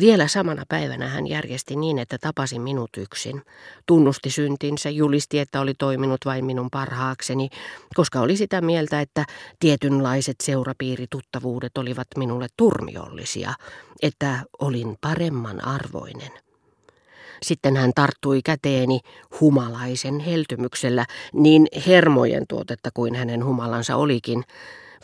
Vielä samana päivänä hän järjesti niin, että tapasi minut yksin. Tunnusti syntinsä, julisti, että oli toiminut vain minun parhaakseni, koska oli sitä mieltä, että tietynlaiset seurapiirituttavuudet olivat minulle turmiollisia, että olin paremman arvoinen. Sitten hän tarttui käteeni humalaisen heltymyksellä, niin hermojen tuotetta kuin hänen humalansa olikin.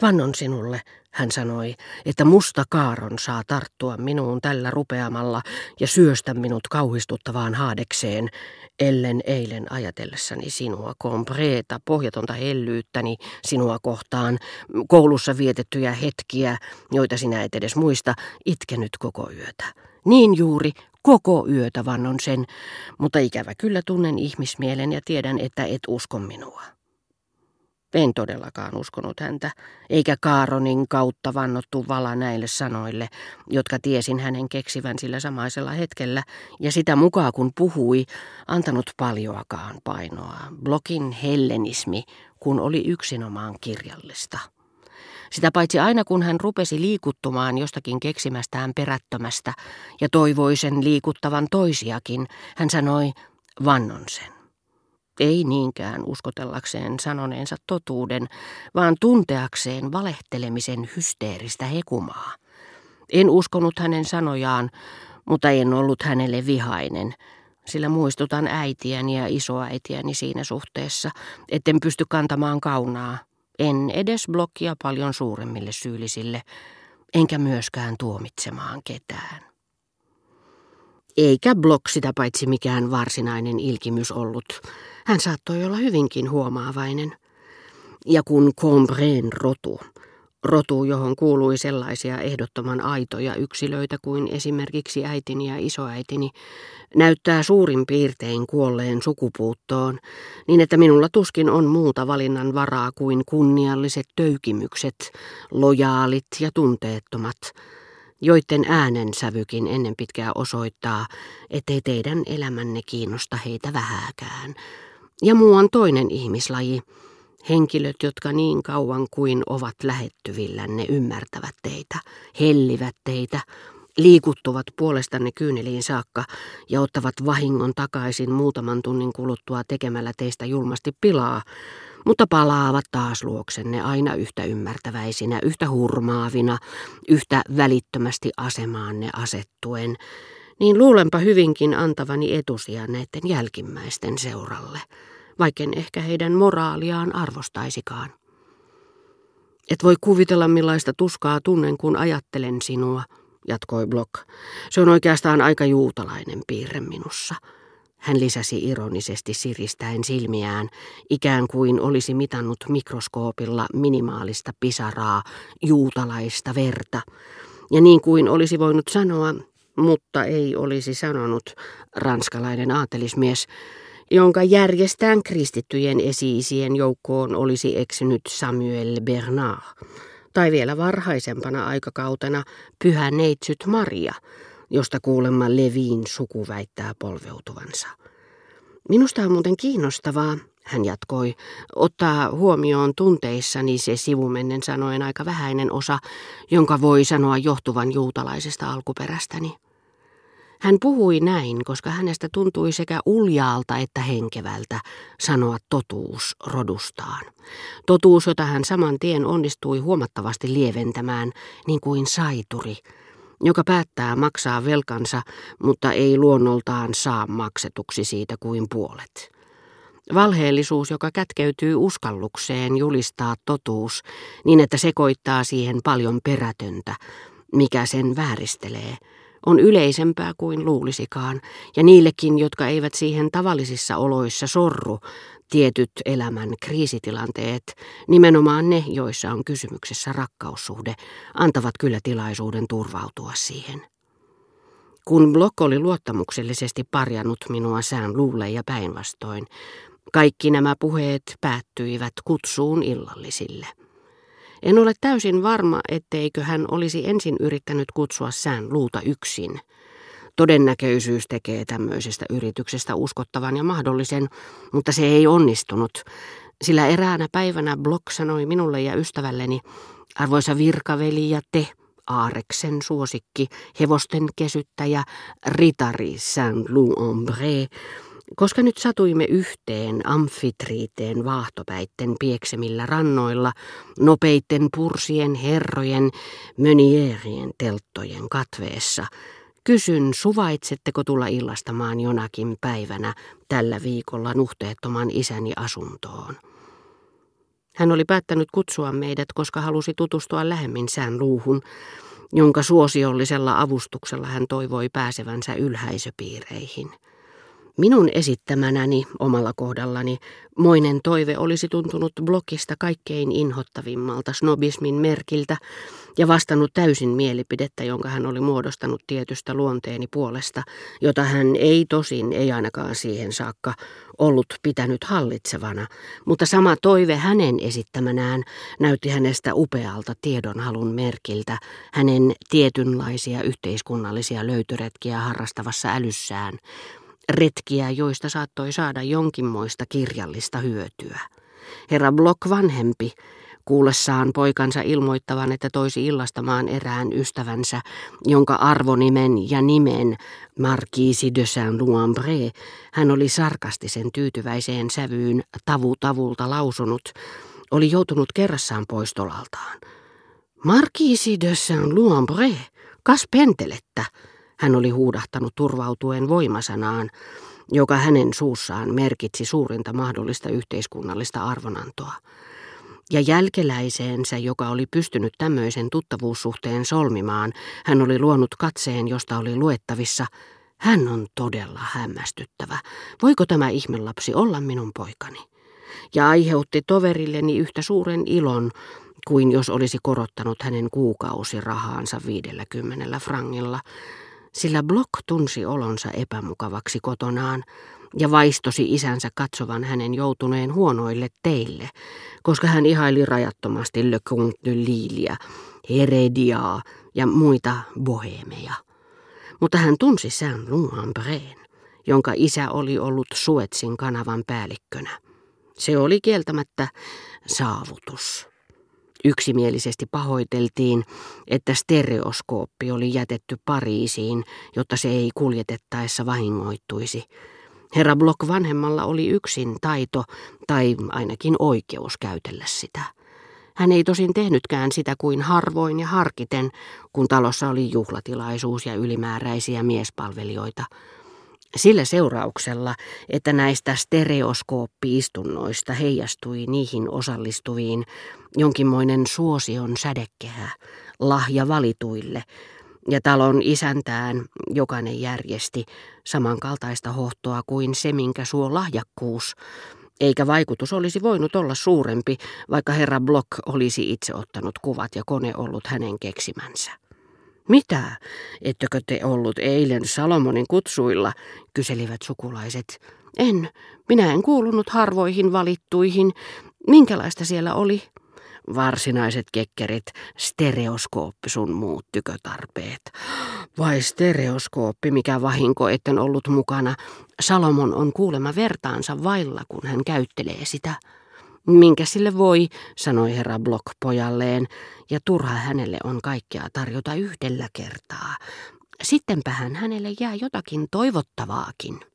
Vannon sinulle, hän sanoi, että musta kaaron saa tarttua minuun tällä rupeamalla ja syöstä minut kauhistuttavaan haadekseen, ellen eilen ajatellessani sinua, kompreeta, pohjatonta hellyyttäni sinua kohtaan, koulussa vietettyjä hetkiä, joita sinä et edes muista, itkenyt koko yötä. Niin juuri, koko yötä vannon sen, mutta ikävä kyllä tunnen ihmismielen ja tiedän, että et usko minua. En todellakaan uskonut häntä, eikä Kaaronin kautta vannottu vala näille sanoille, jotka tiesin hänen keksivän sillä samaisella hetkellä, ja sitä mukaan kun puhui, antanut paljoakaan painoa. Blokin hellenismi, kun oli yksinomaan kirjallista. Sitä paitsi aina kun hän rupesi liikuttumaan jostakin keksimästään perättömästä ja toivoi sen liikuttavan toisiakin, hän sanoi, vannon sen. Ei niinkään uskotellakseen sanoneensa totuuden, vaan tunteakseen valehtelemisen hysteeristä hekumaa. En uskonut hänen sanojaan, mutta en ollut hänelle vihainen, sillä muistutan äitiäni ja isoäitiäni siinä suhteessa, etten pysty kantamaan kaunaa. En edes blokkia paljon suuremmille syyllisille, enkä myöskään tuomitsemaan ketään. Eikä blok sitä paitsi mikään varsinainen ilkimys ollut. Hän saattoi olla hyvinkin huomaavainen. Ja kun Combreen rotu, rotu, johon kuului sellaisia ehdottoman aitoja yksilöitä kuin esimerkiksi äitini ja isoäitini, näyttää suurin piirtein kuolleen sukupuuttoon, niin että minulla tuskin on muuta valinnan varaa kuin kunnialliset töykimykset, lojaalit ja tunteettomat, joiden äänensävykin ennen pitkää osoittaa, ettei teidän elämänne kiinnosta heitä vähääkään. Ja muuan toinen ihmislaji, henkilöt, jotka niin kauan kuin ovat lähettyvillänne ymmärtävät teitä, hellivät teitä, liikuttuvat puolestanne kyyneliin saakka ja ottavat vahingon takaisin muutaman tunnin kuluttua tekemällä teistä julmasti pilaa, mutta palaavat taas luoksenne aina yhtä ymmärtäväisinä, yhtä hurmaavina, yhtä välittömästi asemaanne asettuen, niin luulenpa hyvinkin antavani etusia näiden jälkimmäisten seuralle, vaikken ehkä heidän moraaliaan arvostaisikaan. Et voi kuvitella millaista tuskaa tunnen, kun ajattelen sinua, jatkoi Block. Se on oikeastaan aika juutalainen piirre minussa. Hän lisäsi ironisesti siristäen silmiään, ikään kuin olisi mitannut mikroskoopilla minimaalista pisaraa, juutalaista verta. Ja niin kuin olisi voinut sanoa, mutta ei olisi sanonut, ranskalainen aatelismies, jonka järjestään kristittyjen esiisien joukkoon olisi eksynyt Samuel Bernard, tai vielä varhaisempana aikakautena pyhä neitsyt Maria – josta kuulemma Levin suku väittää polveutuvansa. Minusta on muuten kiinnostavaa, hän jatkoi, ottaa huomioon tunteissani se sivumennen sanoen aika vähäinen osa, jonka voi sanoa johtuvan juutalaisesta alkuperästäni. Hän puhui näin, koska hänestä tuntui sekä uljaalta että henkevältä sanoa totuus rodustaan. Totuus, jota hän saman tien onnistui huomattavasti lieventämään, niin kuin saituri – joka päättää maksaa velkansa, mutta ei luonnoltaan saa maksetuksi siitä kuin puolet. Valheellisuus, joka kätkeytyy uskallukseen julistaa totuus niin, että sekoittaa siihen paljon perätöntä, mikä sen vääristelee, on yleisempää kuin luulisikaan, ja niillekin, jotka eivät siihen tavallisissa oloissa sorru, tietyt elämän kriisitilanteet, nimenomaan ne, joissa on kysymyksessä rakkaussuhde, antavat kyllä tilaisuuden turvautua siihen. Kun Block oli luottamuksellisesti parjannut minua sään luulle ja päinvastoin, kaikki nämä puheet päättyivät kutsuun illallisille. En ole täysin varma, etteikö hän olisi ensin yrittänyt kutsua sään luuta yksin – Todennäköisyys tekee tämmöisestä yrityksestä uskottavan ja mahdollisen, mutta se ei onnistunut, sillä eräänä päivänä Block sanoi minulle ja ystävälleni, arvoisa virkaveli ja te, Aareksen suosikki, hevosten kesyttäjä, ritari Saint-Loup-en-Bray, koska nyt satuimme yhteen amfitriiteen vaahtopäitten pieksemillä rannoilla, nopeitten pursien herrojen, mönierien telttojen katveessa, kysyn, suvaitsetteko tulla illastamaan jonakin päivänä tällä viikolla nuhteettoman isäni asuntoon. Hän oli päättänyt kutsua meidät, koska halusi tutustua lähemmin sään luuhun, jonka suosiollisella avustuksella hän toivoi pääsevänsä ylhäisöpiireihin. Minun esittämänäni omalla kohdallani moinen toive olisi tuntunut blokista kaikkein inhottavimmalta snobismin merkiltä ja vastannut täysin mielipidettä, jonka hän oli muodostanut tietystä luonteeni puolesta, jota hän ei tosin, ei ainakaan siihen saakka, ollut pitänyt hallitsevana, mutta sama toive hänen esittämänään näytti hänestä upealta tiedonhalun merkiltä, hänen tietynlaisia yhteiskunnallisia löytöretkiä harrastavassa älyssään, retkiä, joista saattoi saada jonkinmoista kirjallista hyötyä. Herra Block vanhempi, kuullessaan poikansa ilmoittavan, että toisi illastamaan erään ystävänsä, jonka arvonimen ja nimen Marquise de Saint-Louambré hän oli sarkastisen tyytyväiseen sävyyn tavu tavulta lausunut, oli joutunut kerrassaan poistolaltaan. Marquise de Saint-Louambré, kas pentelettä, hän oli huudahtanut turvautuen voimasanaan, joka hänen suussaan merkitsi suurinta mahdollista yhteiskunnallista arvonantoa. Ja jälkeläiseensä, joka oli pystynyt tämmöisen tuttavuussuhteen solmimaan, hän oli luonut katseen, josta oli luettavissa, hän on todella hämmästyttävä. Voiko tämä ihmelapsi olla minun poikani? Ja aiheutti toverilleni yhtä suuren ilon, kuin jos olisi korottanut hänen kuukausirahaansa viidelläkymmenellä frangilla, sillä Block tunsi olonsa epämukavaksi kotonaan ja vaistosi isänsä katsovan hänen joutuneen huonoille teille, koska hän ihaili rajattomasti Le Comte de Lilia, Herediaa ja muita bohemeja. Mutta hän tunsi Saint Louambreen, jonka isä oli ollut Suetsin kanavan päällikkönä. Se oli kieltämättä saavutus. Yksimielisesti pahoiteltiin, että stereoskooppi oli jätetty Pariisiin, jotta se ei kuljetettaessa vahingoittuisi. Herra Block vanhemmalla oli yksin taito tai ainakin oikeus käytellä sitä. Hän ei tosin tehnytkään sitä kuin harvoin ja harkiten, kun talossa oli juhlatilaisuus ja ylimääräisiä miespalvelijoita – sillä seurauksella, että näistä stereoskooppiistunnoista heijastui niihin osallistuviin jonkinmoinen suosion sädekehä, lahja valituille, ja talon isäntään jokainen järjesti samankaltaista hohtoa kuin se, minkä suo lahjakkuus, eikä vaikutus olisi voinut olla suurempi, vaikka herra Block olisi itse ottanut kuvat ja kone ollut hänen keksimänsä. Mitä? Ettekö te ollut eilen Salomonin kutsuilla, kyselivät sukulaiset. En, minä en kuulunut harvoihin valittuihin. Minkälaista siellä oli? Varsinaiset kekkerit, stereoskooppi sun muut tykötarpeet. Vai stereoskooppi, mikä vahinko, etten ollut mukana. Salomon on kuulema vertaansa vailla, kun hän käyttelee sitä. Minkä sille voi, sanoi herra Block pojalleen, ja turha hänelle on kaikkea tarjota yhdellä kertaa. Sittenpähän hänelle jää jotakin toivottavaakin.